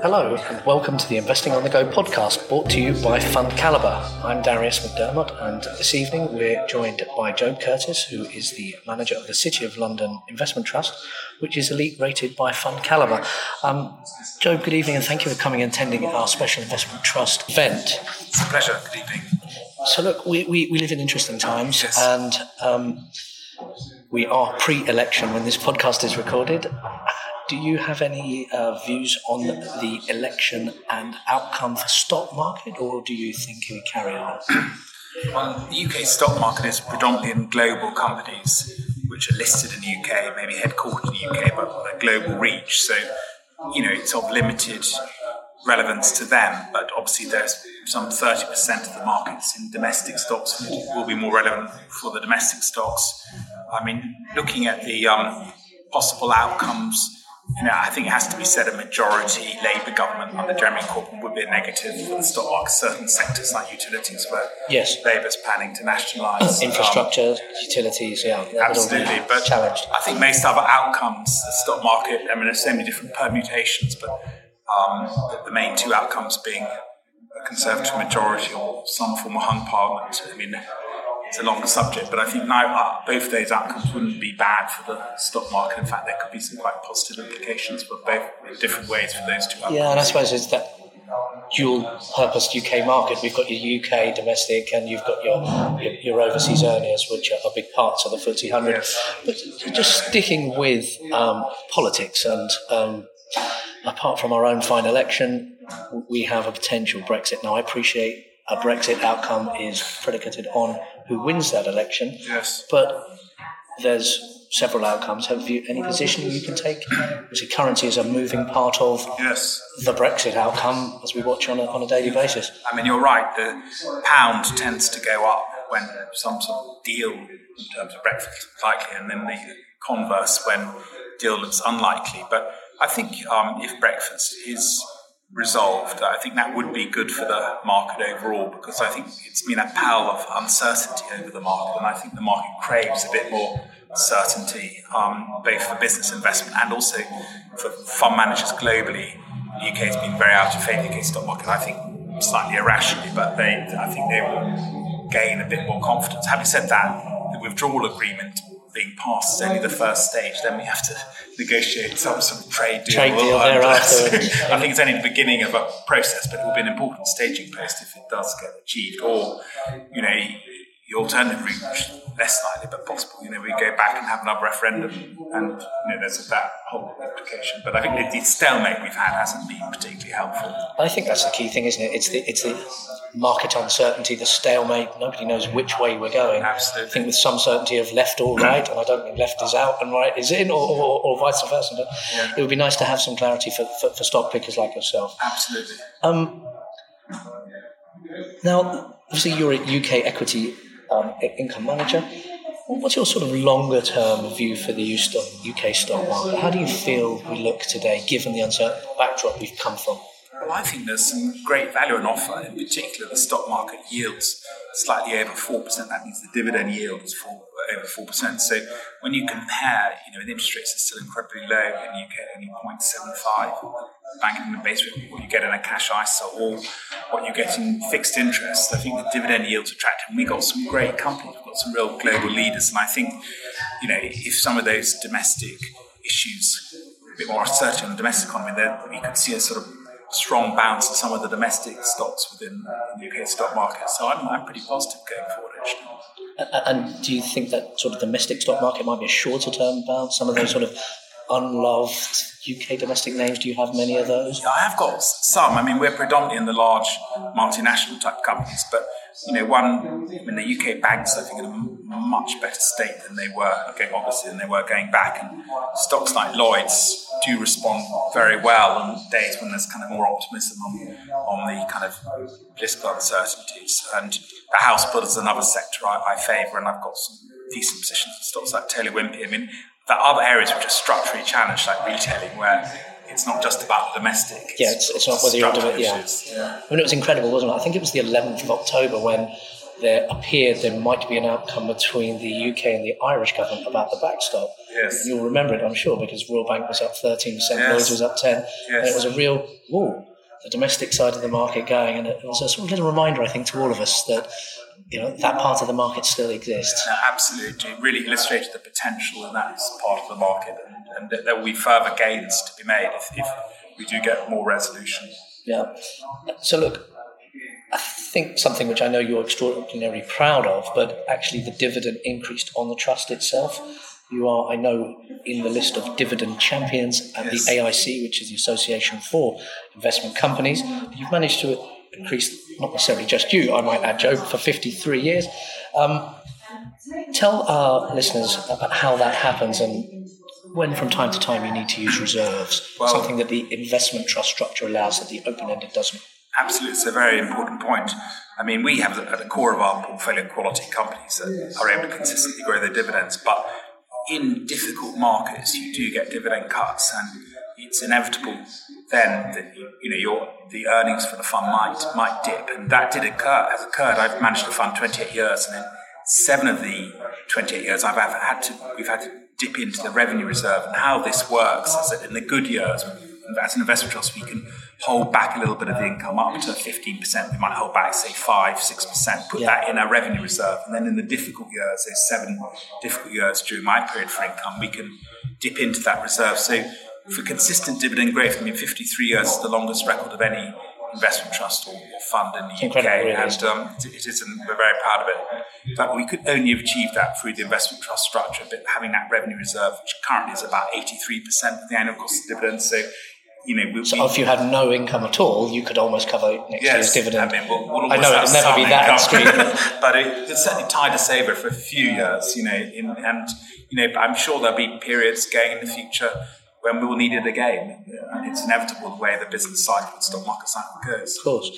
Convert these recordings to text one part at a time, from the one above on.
Hello, and welcome to the Investing on the Go podcast brought to you by Fund Calibre. I'm Darius McDermott, and this evening we're joined by Job Curtis, who is the manager of the City of London Investment Trust, which is elite rated by Fund Calibre. Um, Job, good evening, and thank you for coming and attending our special investment trust event. It's a pleasure. Good evening. So, look, we, we, we live in interesting times, Yes. and um, we are pre election when this podcast is recorded. Do you have any uh, views on the election and outcome for stock market, or do you think it will carry on? Well, the UK stock market is predominantly in global companies which are listed in the UK, maybe headquartered in the UK, but with a global reach. So, you know, it's of limited relevance to them. But obviously, there's some 30% of the markets in domestic stocks will be more relevant for the domestic stocks. I mean, looking at the um, possible outcomes, you know, I think it has to be said a majority Labour government under Jeremy Corbyn would be a negative for the stock market. Certain sectors like utilities, where Yes. Labour's planning to nationalise um, Infrastructure, utilities, yeah, that would all be absolutely, but challenged. I think most other outcomes, the stock market. I mean, there's so many different permutations, but um, the, the main two outcomes being a conservative majority or some form of hung parliament. I mean, it's a longer subject, but I think now uh, both of those outcomes wouldn't be bad for the stock market. In fact, there could be some quite positive implications for both in different ways for those two outcomes. Yeah, and I suppose it's that dual purpose UK market. We've got your UK domestic and you've got your, your, your overseas earners, which are big parts of the FTSE 100. Yes. But just sticking with um, politics and um, apart from our own fine election, we have a potential Brexit. Now, I appreciate a Brexit outcome is predicated on who wins that election, Yes. but there's several outcomes. Have you any position you can take? Obviously, currency is a moving part of Yes. the Brexit outcome as we watch on a, on a daily basis. I mean, you're right. The pound tends to go up when some sort of deal in terms of Brexit is likely, and then the converse when deal looks unlikely. But I think um, if Brexit is resolved, I think that would be good for the market overall because I think it's been a pall of uncertainty over the market, and I think the market craves a bit more certainty, um, both for business investment and also for fund managers globally. The UK has been very out of favour the stock market. I think slightly irrationally, but they, I think they will gain a bit more confidence. Having said that, the withdrawal agreement being passed is only the first stage. Then we have to negotiate some sort of trade deal. Trade deal thereafter. I think it's only the beginning of a process, but it will be an important staging post if it does get achieved. Or, you know, the alternative route, less likely but possible, you know, we go back and have another referendum, and you know, there's that whole implication. But I think the, the stalemate we've had hasn't been particularly helpful. I think that's the key thing, isn't it? It's the it's the market uncertainty, the stalemate. Nobody knows which way we're going. Absolutely. I think with some certainty of left or right, and I don't mean left is out and right is in, or, or, or vice versa. But Yeah. it would be nice to have some clarity for, for, for stock pickers like yourself. Absolutely. Um, now, obviously, you're a UK equity um, income manager. What's your sort of longer term view for the UK stock market? How do you feel we look today, given the uncertain backdrop we've come from? Well, I think there's some great value on offer. In particular, the stock market yields slightly over four percent. That means the dividend yield is four, over four percent. So when you compare, you know, interest rates are still incredibly low in the UK, only 0.75 banking the rate, what you get in a cash ISA or what you get in fixed interest. I think the dividend yields attractive. And we've got some great companies. We've got some real global leaders, and I think, you know, if some of those domestic issues a bit more uncertainty on the domestic economy, then you could see a sort of strong bounce in some of the domestic stocks within the UK stock market. So I'm, I'm pretty positive going forward, actually. And do you think that sort of domestic stock market might be a shorter term bounce? Some of those sort of unloved UK domestic names, do you have many of those? I have got some. I mean, we're predominantly in the large multinational type companies, but you know, one, I mean, the UK banks, I think, in a much better state than they were, okay, obviously, than they were going back. And stocks like Lloyd's do respond very well on days when there's kind of more optimism on, on the kind of political uncertainties. And the house builders is another sector I, I favour, and I've got some decent positions in stocks like Taylor Wimpey. I mean, there are other areas which are structurally challenged, like retailing, where it's not just about the domestic. Yeah, it's, it's not whether you're doing it. Yeah. yeah. I mean, it was incredible, wasn't it? I think it was the 11th of October when there appeared there might be an outcome between the UK and the Irish government about the backstop. Yes. You'll remember it, I'm sure, because Royal Bank was up 13%, Yes. Lloyds was up 10 and Yes. it was a real, whoa, the domestic side of the market going. And it was a sort of little reminder, I think, to all of us that, you know, that part of the market still exists. No, absolutely. It really illustrated the potential in that part of the market, and, and there will be further gains to be made if, if we do get more resolution. Yeah. So look, I think something which I know you're extraordinarily proud of, but actually the dividend increased on the trust itself. You are, I know, in the list of dividend champions at Yes. the AIC, which is the Association for Investment Companies. You've managed to increase, not necessarily just you, I might add, Job, for 53 years. Um, tell our listeners about how that happens and when from time to time you need to use reserves, Well- something that the investment trust structure allows that the open-ended doesn't. Absolutely, it's a very important point. I mean, we have at the core of our portfolio quality companies that are able to consistently grow their dividends, but in difficult markets, you do get dividend cuts, and it's inevitable then that you, know your the earnings for the fund might might dip, and that did occur. Has occurred. I've managed the fund 28 years, and in seven of the 28 years, I've had to we've had to dip into the revenue reserve, and how this works is that in the good years, as an investment trust, we can hold back a little bit of the income up to 15%. We might hold back, say, 5 6%, put Yeah. that in our revenue reserve. And then in the difficult years, those seven difficult years during my period for income, we can dip into that reserve. So for consistent dividend growth, I mean, 53 years is the longest record of any investment trust or, or fund in the UK. really, and um, it, it is, and we're very proud of it. In fact, we could only have achieved that through the investment trust structure, but having that revenue reserve, which currently is about 83% of the annual cost of dividends. So, you know, we, So if you had no income at all, you could almost cover next year's dividend. I mean, we'll, we'll I know it'll never be that extreme. but it, it's certainly tied us over for a few years, you know, in, and you know, I'm sure there'll be periods going in the future when we will need it again. And it's inevitable the way the business cycle and stock market cycle goes. Of course.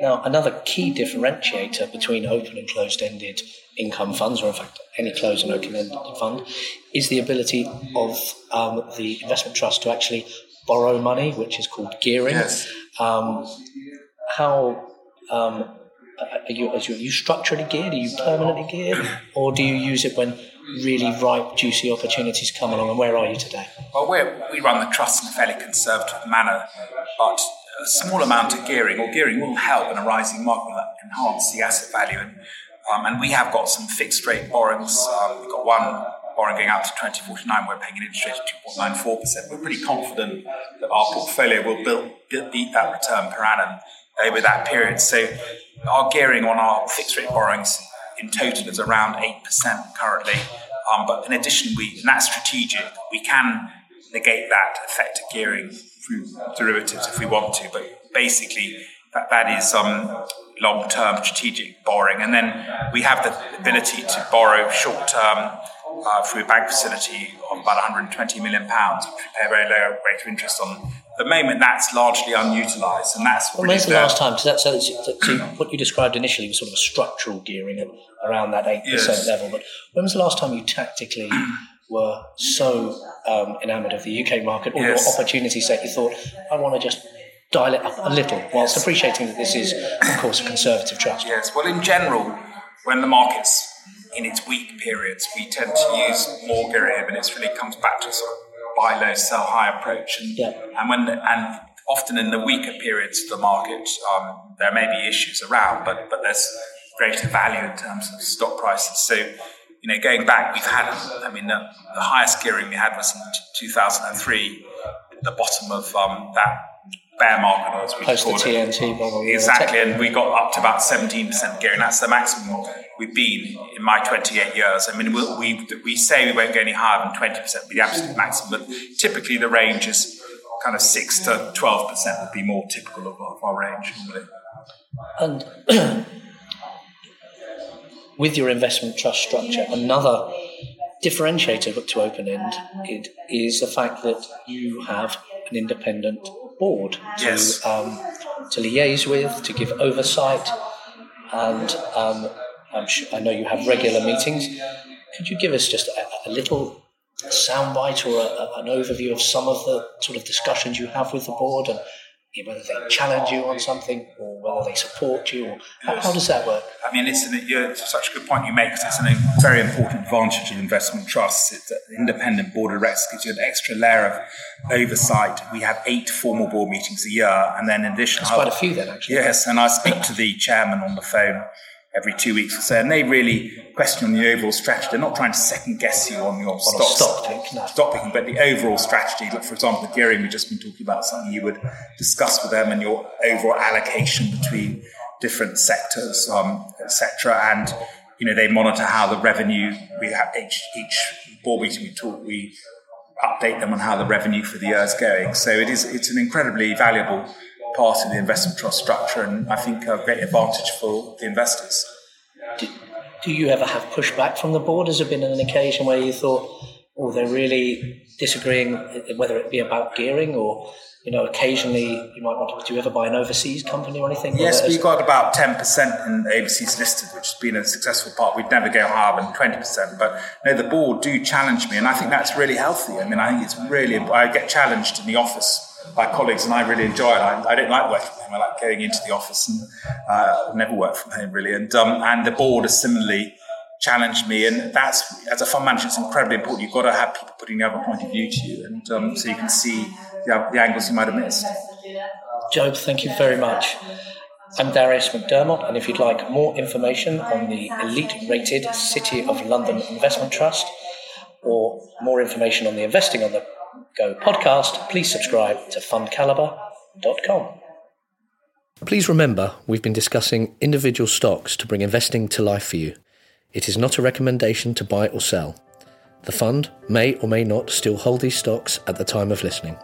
Now, another key differentiator between open and closed-ended income funds, or in fact any closed and open-ended fund, is the ability of um, the investment trust to actually borrow money, which is called gearing. Yes. Um, how um, are you, are you structurally geared? Are you permanently geared, or do you use it when really ripe, juicy opportunities come along? And where are you today? Well, we run the trust in a fairly conservative manner, but a small amount of gearing or gearing will help in a rising market will enhance the asset value. And, um, and we have got some fixed rate borrowings. Um, we've got one borrowing going out to 2049. We're paying an interest rate of 2.94%. We're pretty confident that our portfolio will build, beat that return per annum over that period. So our gearing on our fixed rate borrowings in total is around 8% currently. Um, but in addition, we, and that's strategic, we can negate that effect of gearing through derivatives if we want to. But basically, that, that is um, long term strategic borrowing. And then we have the ability to borrow short term uh, through a bank facility of about 120 million pounds, which we pay a very low rate of interest on. At the moment, that's largely unutilized, and that's Well, when's the last time? So, that's- so, so what you described initially was sort of a structural gearing around that 8% Yes. level. But when was the last time you tactically were so um, enamoured of the UK market or Yes. your opportunity set you thought, I want to just dial it up a little, whilst appreciating that this is, of course, a conservative trust? Yes, well, in general, when the market's in its weak periods, we tend to use more gearing, and it really comes back to sort of buy low, sell high approach. And, Yeah. and when the, and often in the weaker periods of the market, um, there may be issues around, but but there's greater value in terms of stock prices. So. You know, going back, we've had, I mean, the, the highest gearing we had was in 2003, at the bottom of um, that bear market, as we Post the call it. TMT bubble. yeah, Exactly, and we got up to about 17% gearing. That's the maximum we've been in my 28 years. I mean, we, we, we say we won't go any higher than 20%, be the absolute maximum, but typically the range is kind of 6 to 12% would be more typical of, of our range. normally. And with your investment trust structure, another differentiator to open end it is the fact that you have an independent board to Yes. um, to liaise with, to give oversight, and um, I'm sure, I know you have regular meetings. Could you give us just a, a little soundbite or a, a- an overview of some of the sort of discussions you have with the board and whether they challenge you on something or whether they support you? Or how, how does that work? I mean, it's, an, it's such a good point you make because it's a very important advantage of investment trusts. It's an independent board of directors gives you an extra layer of oversight. We have eight formal board meetings a year, and then in addition, That's quite a few then, actually. Yes, and I speak to the chairman on the phone every two weeks or so, and they really question the overall strategy. They're not trying to second guess you on your on stocks, stock pick, no. stock picking, but the overall strategy. Like for example, the gearing we've just been talking about, something you would discuss with them, and your overall allocation between different sectors, um, etc. And you know they monitor how the revenue we have each each board meeting we talk we update them on how the revenue for the year is going. So it is it's an incredibly valuable part of the investment trust structure, and I think a great advantage for the investors. Do, do you ever have pushback from the board? Has there been an occasion where you thought, oh, they're really disagreeing, whether it be about gearing or you know, occasionally you might want to. Do you ever buy an overseas company or anything? Yes, we've got about ten percent in overseas listed, which has been a successful part. We'd never go higher than twenty percent, but no, the board do challenge me, and I think that's really healthy. I mean, I think it's really. I get challenged in the office by colleagues, and I really enjoy it. I, I, don't like working from home. I like going into the office, and uh, never worked from home really. And um, and the board has similarly challenged me, and that's as a fund manager, it's incredibly important. You've got to have people putting the other point of view to you, and um, so you can see the, the angles you might have missed. Job, thank you very much. I'm Darius McDermott, and if you'd like more information on the elite rated City of London Investment Trust or more information on the Investing on the Go podcast, please subscribe to fundcalibre.com. Please remember, we've been discussing individual stocks to bring investing to life for you. It is not a recommendation to buy or sell. The fund may or may not still hold these stocks at the time of listening.